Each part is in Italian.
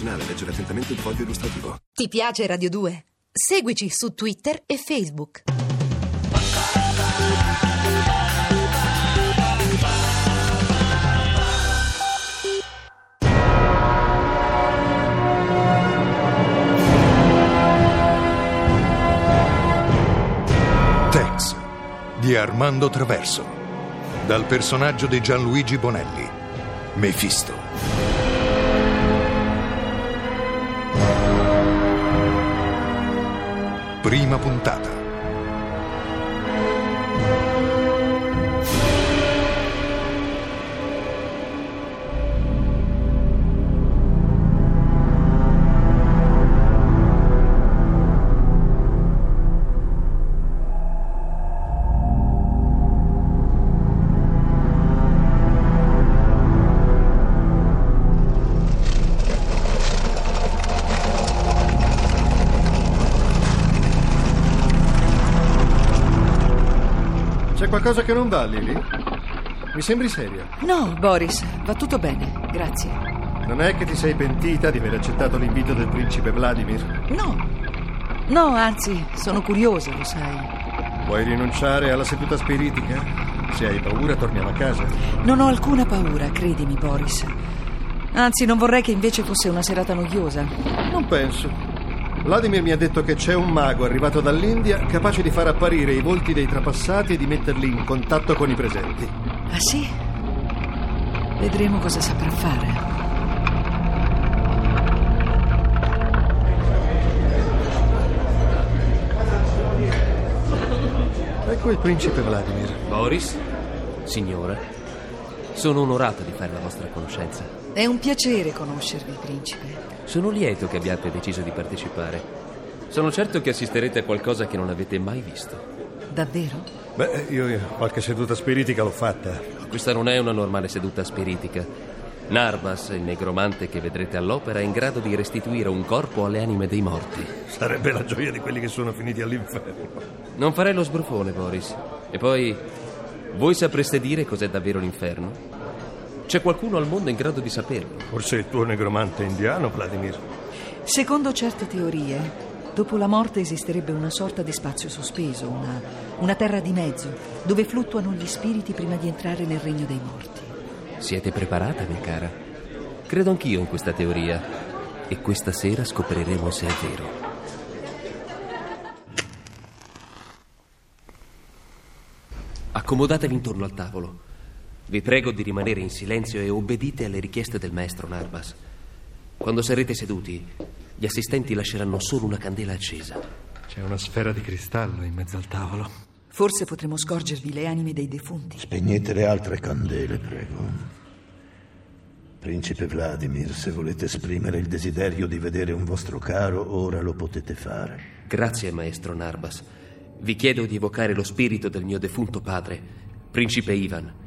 medicinale. Leggere attentamente il foglio illustrativo. Ti piace Radio 2? Seguici su Twitter e Facebook. Tex di Armando Traverso. Dal personaggio di Gianluigi Bonelli. Mefisto. Prima puntata. Qualcosa che non va, Lily? Mi sembri seria. No, Boris, va tutto bene, grazie. Non è che ti sei pentita di aver accettato l'invito del principe Vladimir? No, no, anzi, sono curiosa, lo sai. Vuoi rinunciare alla seduta spiritica? Se hai paura, torniamo a casa. Non ho alcuna paura, credimi, Boris. Anzi, non vorrei che invece fosse una serata noiosa. Non penso. Vladimir mi ha detto che c'è un mago arrivato dall'India capace di far apparire i volti dei trapassati e di metterli in contatto con i presenti. Ah sì? Vedremo cosa saprà fare. Ecco il principe Vladimir. Boris, signora, sono onorato di fare la vostra conoscenza. È un piacere conoscervi, principe. Sono lieto che abbiate deciso di partecipare. Sono certo che assisterete a qualcosa che non avete mai visto. Davvero? Beh, io io qualche seduta spiritica l'ho fatta. Questa non è una normale seduta spiritica. Narbas, il negromante che vedrete all'opera, è in grado di restituire un corpo alle anime dei morti. Sarebbe la gioia di quelli che sono finiti all'inferno. Non farei lo sbrufone, Boris. E poi, voi sapreste dire cos'è davvero l'inferno? C'è qualcuno al mondo in grado di saperlo? Forse il tuo negromante indiano, Vladimir. Secondo certe teorie, dopo la morte esisterebbe una sorta di spazio sospeso, una, una terra di mezzo, dove fluttuano gli spiriti prima di entrare nel regno dei morti. Siete preparata, mia cara? Credo anch'io in questa teoria. E questa sera scopriremo se è vero. Accomodatevi intorno al tavolo. Vi prego di rimanere in silenzio e obbedite alle richieste del maestro Narbas. Quando sarete seduti, gli assistenti lasceranno solo una candela accesa. C'è una sfera di cristallo in mezzo al tavolo. Forse potremo scorgervi le anime dei defunti. Spegnete le altre candele, prego. Principe Vladimir, se volete esprimere il desiderio di vedere un vostro caro, ora lo potete fare. Grazie, maestro Narbas. Vi chiedo di evocare lo spirito del mio defunto padre, principe Ivan,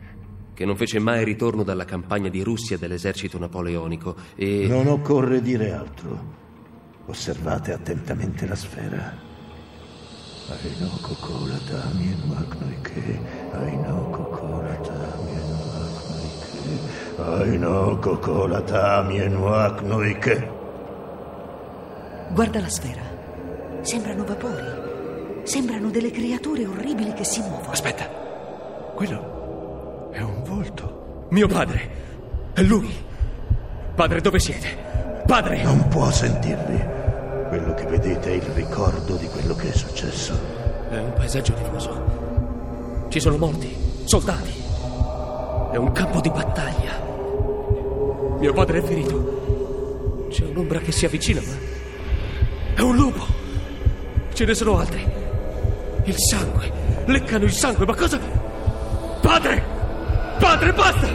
che non fece mai ritorno dalla campagna di Russia dell'esercito napoleonico e... Non occorre dire altro. Osservate attentamente la sfera. Aino kokola damien magnoike, aino kokola damien magnoike, aino kokola damien magnoike. Guarda la sfera. Sembrano vapori. Sembrano delle creature orribili che si muovono. Aspetta, Quello è un volto. mio padre! È lui! Padre, dove siete? Padre! Non può sentirvi. Quello che vedete è il ricordo di quello che è successo. È un paesaggio nevoso. Ci sono morti, soldati. È un campo di battaglia. Mio padre è ferito. C'è un'ombra che si avvicina, ma. È un lupo! Ce ne sono altri. Il sangue. Leccano il sangue, ma cosa. Padre! Padre, basta!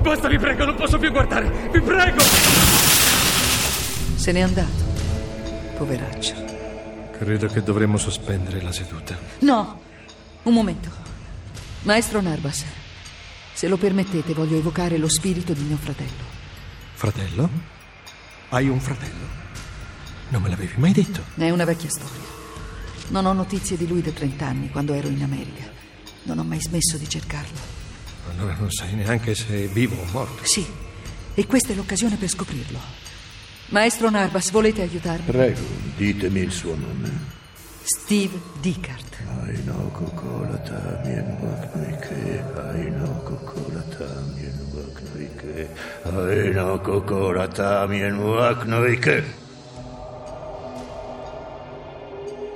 Basta, vi prego, non posso più guardare! Vi prego! Se n'è andato. Poveraccio. Credo che dovremmo sospendere la seduta. No, un momento. Maestro Narbas, se lo permettete, voglio evocare lo spirito di mio fratello. Fratello? Hai un fratello? Non me l'avevi mai detto. È una vecchia storia. Non ho notizie di lui da 30 anni, quando ero in America. Non ho mai smesso di cercarlo. Allora non sai neanche se è vivo o morto. Sì, e questa è l'occasione per scoprirlo. Maestro Narbas, volete aiutarmi? Prego, ditemi il suo nome. Steve Dickard.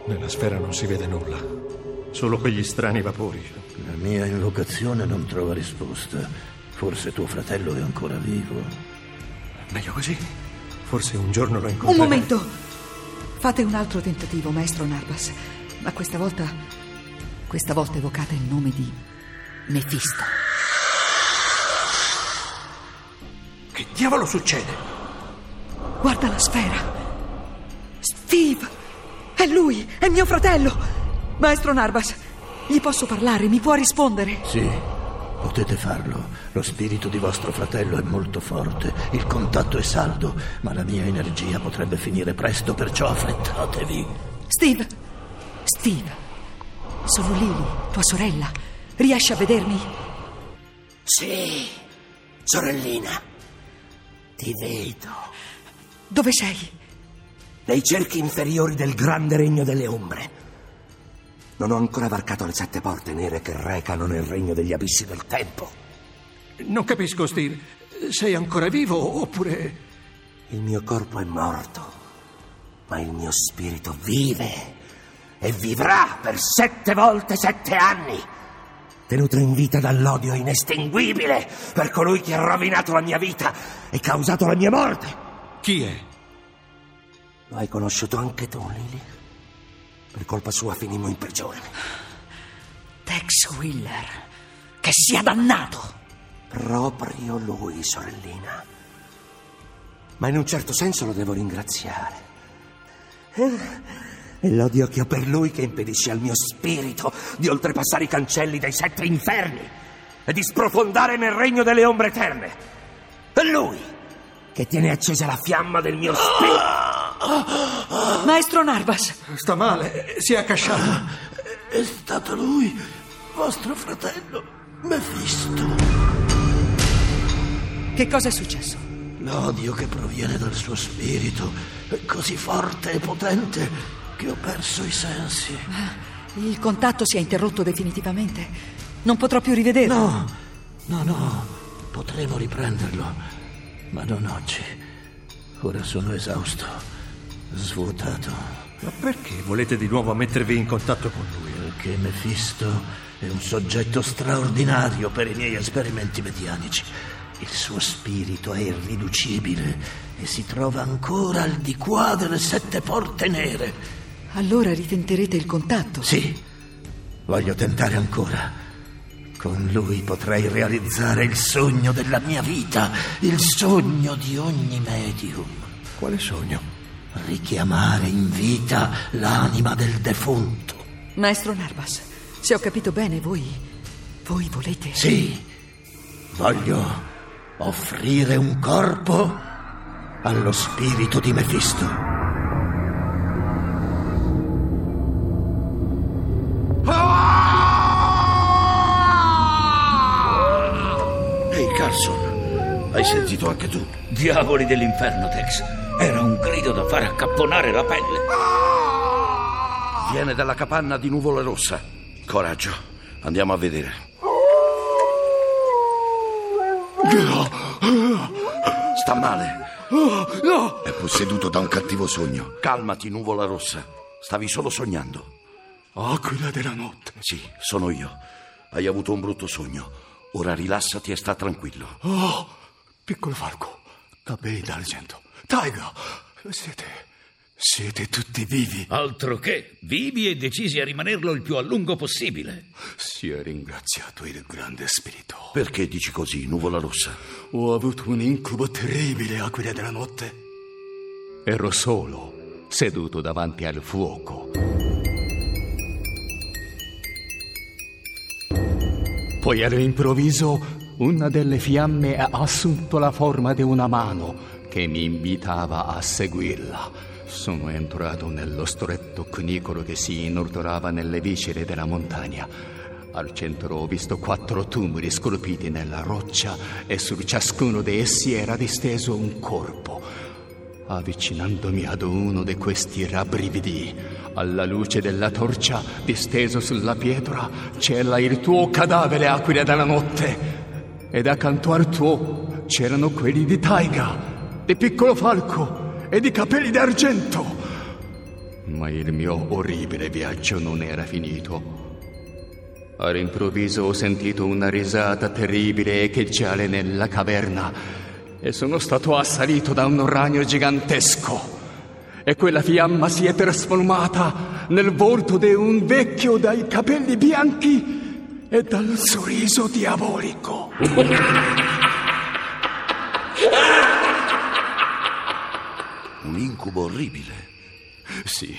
Nella sfera non si vede nulla, solo quegli strani vapori. La mia invocazione non trova risposta. Forse tuo fratello è ancora vivo. Meglio così. Forse un giorno lo incontrerò. Un momento! Fate un altro tentativo, maestro Narbas. Ma questa volta. Questa volta evocate il nome di Mefisto. Che diavolo succede? Guarda la sfera. Steve! È lui! È mio fratello! Maestro Narbas, gli posso parlare? Mi può rispondere? Sì, potete farlo. Lo spirito di vostro fratello è molto forte, il contatto è saldo, ma la mia energia potrebbe finire presto, perciò affrettatevi. Steve! Steve! Sono Lily, tua sorella. Riesci a vedermi? Sì, sorellina, ti vedo. Dove sei? Nei cerchi inferiori del grande regno delle ombre. Non ho ancora varcato le sette porte nere che recano nel regno degli abissi del tempo. Non capisco, Steve. Sei ancora vivo oppure... Il mio corpo è morto, ma il mio spirito vive e vivrà per sette volte sette anni, tenuto in vita dall'odio inestinguibile per colui che ha rovinato la mia vita e causato la mia morte. Chi è? Lo hai conosciuto anche tu, Lily? Per colpa sua finimmo in prigione. Tex Wheeler. Che sia dannato! Proprio lui, sorellina. Ma in un certo senso lo devo ringraziare. È l'odio che ho per lui che impedisce al mio spirito di oltrepassare i cancelli dei sette inferni e di sprofondare nel regno delle ombre eterne. È lui che tiene accesa la fiamma del mio spirito. Maestro Narbas! Sta male, si è accasciato. È stato lui, vostro fratello, Mefisto. Che cosa è successo? L'odio che proviene dal suo spirito è così forte e potente che ho perso i sensi. Il contatto si è interrotto definitivamente. Non potrò più rivederlo. No, no, no, potremo riprenderlo, ma non oggi. Ora sono esausto, svuotato. Ma perché volete di nuovo mettervi in contatto con lui? Perché Mefisto è un soggetto straordinario per i miei esperimenti medianici. Il suo spirito è irriducibile e si trova ancora al di qua delle sette porte nere. Allora ritenterete il contatto? Sì, voglio tentare ancora. Con lui potrei realizzare il sogno della mia vita, il sogno di ogni medium. Quale sogno? Richiamare in vita l'anima del defunto. Maestro Narbas, se ho capito bene, voi. voi volete. Sì, voglio offrire un corpo allo spirito di Mefisto. Ehi, Carson, hai sentito anche tu? Diavoli dell'inferno, Tex. Era un grido da fare accapponare la pelle. Viene dalla capanna di Nuvola Rossa. Coraggio, andiamo a vedere. Sta male. È posseduto da un cattivo sogno. Calmati, Nuvola Rossa. Stavi solo sognando. Aquila della notte. Sì, sono io. Hai avuto un brutto sogno. Ora rilassati e sta tranquillo. Oh, piccolo falco, capelli d'argento. Taiga, siete. siete tutti vivi. Altro che, vivi e decisi a rimanerlo il più a lungo possibile. Sia ringraziato il grande spirito. Perché dici così, Nuvola Rossa? Ho avuto un incubo terribile, Aquila della notte. Ero solo, seduto davanti al fuoco. Poi all'improvviso una delle fiamme ha assunto la forma di una mano che mi invitava a seguirla. Sono entrato nello stretto cunicolo che si inordorava nelle viscere della montagna. Al centro ho visto quattro tumuli scolpiti nella roccia e su ciascuno di essi era disteso un corpo. Avvicinandomi ad uno di questi rabbrividi, alla luce della torcia disteso sulla pietra, c'era il tuo cadavere, aquila della notte. Ed accanto al tuo c'erano quelli di Taiga, di piccolo falco e di capelli d'argento. Ma il mio orribile viaggio non era finito. All'improvviso ho sentito una risata terribile echeggiare nella caverna e sono stato assalito da un ragno gigantesco. E quella fiamma si è trasformata nel volto di un vecchio dai capelli bianchi e dal sorriso diabolico. Un incubo orribile. Sì,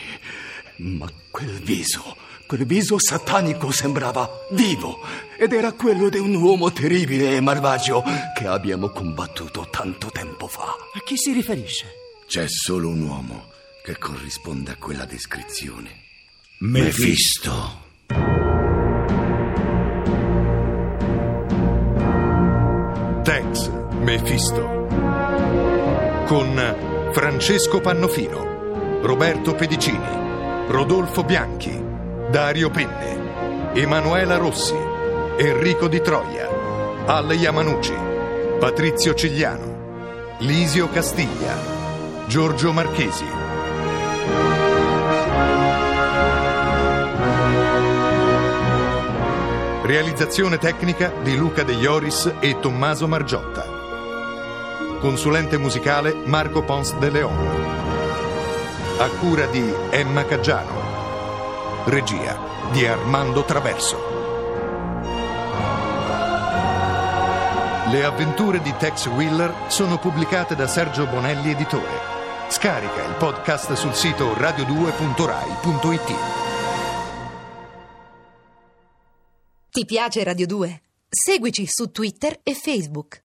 ma quel viso, quel viso satanico sembrava vivo ed era quello di un uomo terribile e malvagio che abbiamo combattuto tanto tempo fa. A chi si riferisce? C'è solo un uomo che corrisponde a quella descrizione. Mefisto. Tex Mefisto. Con Francesco Pannofino, Roberto Pedicini, Rodolfo Bianchi, Dario Penne, Emanuela Rossi, Enrico Di Troia, Al Yamanucci, Patrizio Cigliano, Lisio Castiglia, Giorgio Marchesi. Realizzazione tecnica di Luca De Ioris e Tommaso Margiotta. Consulente musicale Marco Pons de Leon. A cura di Emma Caggiano. Regia di Armando Traverso. Le avventure di Tex Wheeler sono pubblicate da Sergio Bonelli Editore. Scarica il podcast sul sito radio2.rai.it. Ti piace Radio 2? Seguici su Twitter e Facebook.